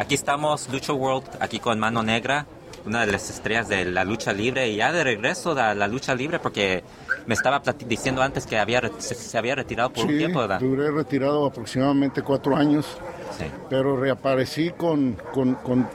Aquí estamos, Lucha World, aquí con Mano Negra, una de las estrellas de la lucha libre y ya de regreso a la lucha libre porque me estaba diciendo antes que había se, había retirado por un tiempo, ¿verdad? duré retirado aproximadamente cuatro años, sí. pero reaparecí con, con, con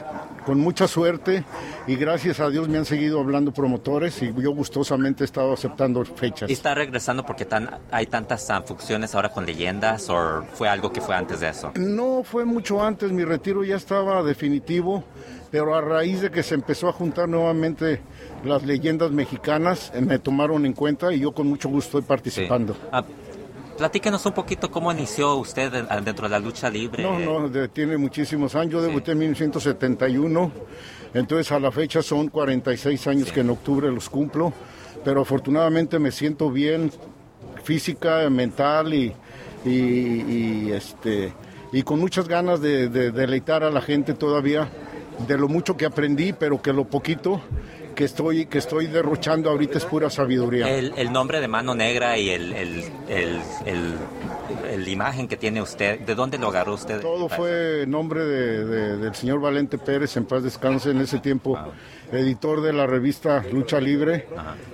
con mucha suerte y gracias a Dios me han seguido hablando promotores y yo gustosamente he estado aceptando fechas. ¿Y está regresando porque tan, hay tantas funciones ahora con leyendas o fue algo que fue antes de eso? No, fue mucho antes, mi retiro ya estaba definitivo, pero a raíz de que se empezó a juntar nuevamente las leyendas mexicanas, eh, me tomaron en cuenta y yo con mucho gusto estoy participando. Ah, Platíquenos un poquito cómo inició usted dentro de la lucha libre. No, no, tiene muchísimos años. Yo debuté en 1971, entonces a la fecha son 46 años que en octubre los cumplo, pero afortunadamente me siento bien física, mental y, y, este, y con muchas ganas de deleitar a la gente todavía de lo mucho que aprendí, pero que lo poquito que estoy, que estoy derrochando ahorita es pura sabiduría. El, nombre de Mano Negra y el, el, el, imagen que tiene usted, ¿de dónde lo agarró usted? Todo fue nombre de, del señor Valente Pérez, en paz descanse, en ese tiempo editor de la revista Lucha Libre.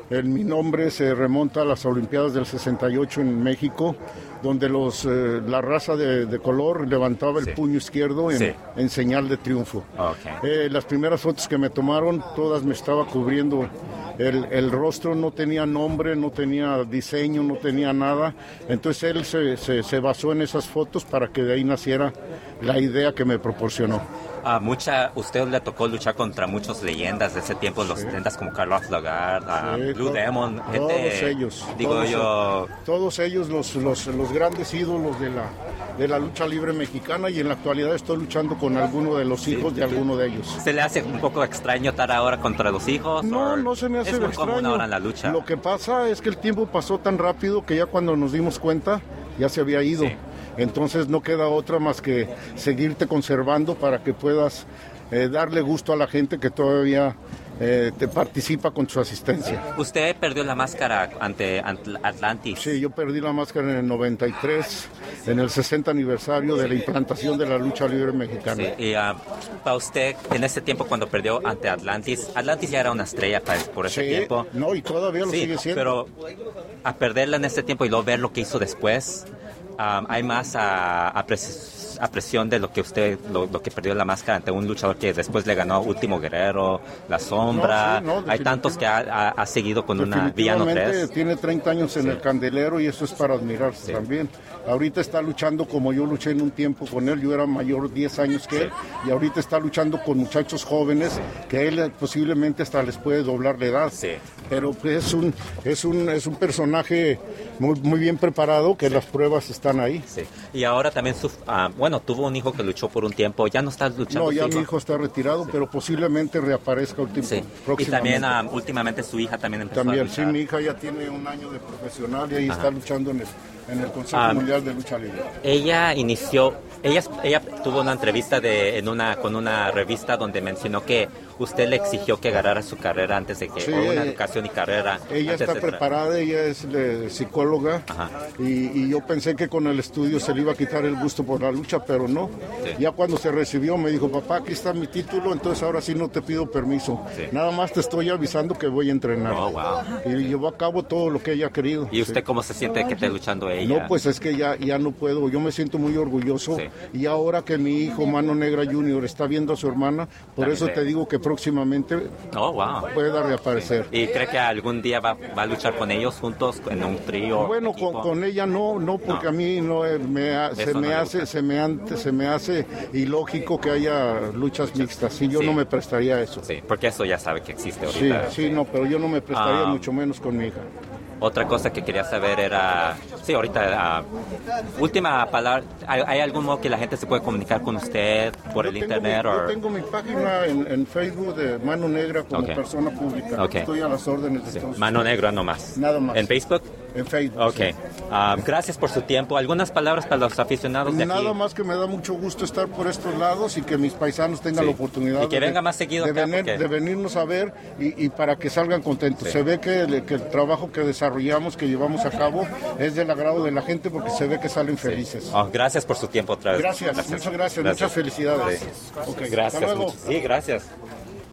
El, mi nombre se remonta a las Olimpiadas del 68 en México donde los, eh, la raza de, color levantaba el puño izquierdo en, señal de triunfo. Eh, las primeras fotos que me tomaron, todas me estaba cubriendo el, el, rostro, no tenía nombre, no tenía diseño, no tenía nada. Entonces él se, se, se basó en esas fotos para que de ahí naciera la idea que me proporcionó. A mucha, usted le tocó luchar contra muchas leyendas de ese tiempo, los leyendas como Carlos Lagarde, Blue Demon, todos ellos, digo todos, yo, todos ellos los, los, los, grandes ídolos de la de la lucha libre mexicana y en la actualidad estoy luchando con alguno de los hijos de alguno de ellos. ¿Se le hace un poco extraño estar ahora contra los hijos? No, no se me hace es extraño. Ahora en la lucha. Lo que pasa es que el tiempo pasó tan rápido que ya cuando nos dimos cuenta ya se había ido. Entonces no queda otra más que seguirte conservando para que puedas eh, darle gusto a la gente que todavía eh, te participa con su asistencia. ¿Usted perdió la máscara ante Atlantis? Sí, yo perdí la máscara en el 93, en el 60 aniversario de la implantación de la lucha libre mexicana. Sí, y uh, para usted, en ese tiempo cuando perdió ante Atlantis, Atlantis ya era una estrella para, por ese sí, tiempo. No, y todavía lo sigue siendo. Pero a perderla en ese tiempo y luego ver lo que hizo después, hay más a, presión de lo que usted, lo, que perdió la máscara ante un luchador que después le ganó Último Guerrero, La Sombra. hay tantos que ha, seguido con una Villano 3. Tiene 30 años en el candelero y eso es para admirarse también. Ahorita está luchando como yo luché en un tiempo con él, yo era mayor 10 años que él, y ahorita está luchando con muchachos jóvenes que él posiblemente hasta les puede doblar la edad. Pero pues, es un, es un, es un personaje muy, muy bien preparado que las pruebas están ahí. Sí. Y ahora también, su, ah, bueno, tuvo un hijo que luchó por un tiempo, ya no está luchando. No, ya mi hijo está retirado, pero posiblemente reaparezca último, sí. Y también ah, últimamente su hija también empezó también, a luchar. sí, mi hija ya tiene un año de profesional y ahí está luchando en el, en el Consejo ah, Mundial de Lucha Libre. Ella inició, ella, ella tuvo una entrevista de, en una, con una revista donde mencionó que usted le exigió que agarrara su carrera antes de que, una educación y carrera. Ella está preparada, ella es psicóloga y, yo pensé que con el estudio se le iba a quitar el gusto por la lucha, pero no. Ya cuando se recibió me dijo, papá, aquí está mi título, entonces ahora sí no te pido permiso. Nada más te estoy avisando que voy a entrenar. Oh, y llevó a cabo todo lo que ella ha querido. ¿Y usted cómo se siente que esté luchando ella? No, pues es que ya, ya no puedo, yo me siento muy orgulloso y ahora que mi hijo Mano Negra Junior está viendo a su hermana, por eso te digo que próximamente oh, wow. pueda reaparecer. ¿Y cree que algún día va, a luchar con ellos juntos en un trío? Bueno, con, ella no, no porque a mí no eh, me, se me hace se me se me hace ilógico que haya luchas mixtas y yo no me prestaría a eso. Sí, porque eso ya sabe que existe ahorita. Sí, sí, no, pero yo no me prestaría ah. mucho menos con mi hija. Otra cosa que quería saber era, sí, ahorita, uh, última palabra, ¿hay, algún modo que la gente se puede comunicar con usted por el internet? yo tengo mi página en, Facebook de Mano Negra como persona pública. Estoy a las órdenes de Mano Negra nomás. Nada más. ¿En Facebook? En Facebook. Ok. Ah, gracias por su tiempo. ¿Algunas palabras para los aficionados de aquí? Nada más que me da mucho gusto estar por estos lados y que mis paisanos tengan Sí. la oportunidad Y que de, venga más seguido de, acá, venir- porque- de venirnos a ver y, y para que salgan contentos. Sí. Se ve que el, que el trabajo que desarrollamos, que llevamos a cabo, es del agrado de la gente porque se ve que salen felices. Oh, gracias por su tiempo otra vez. Gracias, muchas gracias, muchas felicidades. Sí. Ok, Gracias. hasta luego. mucho. Sí, gracias.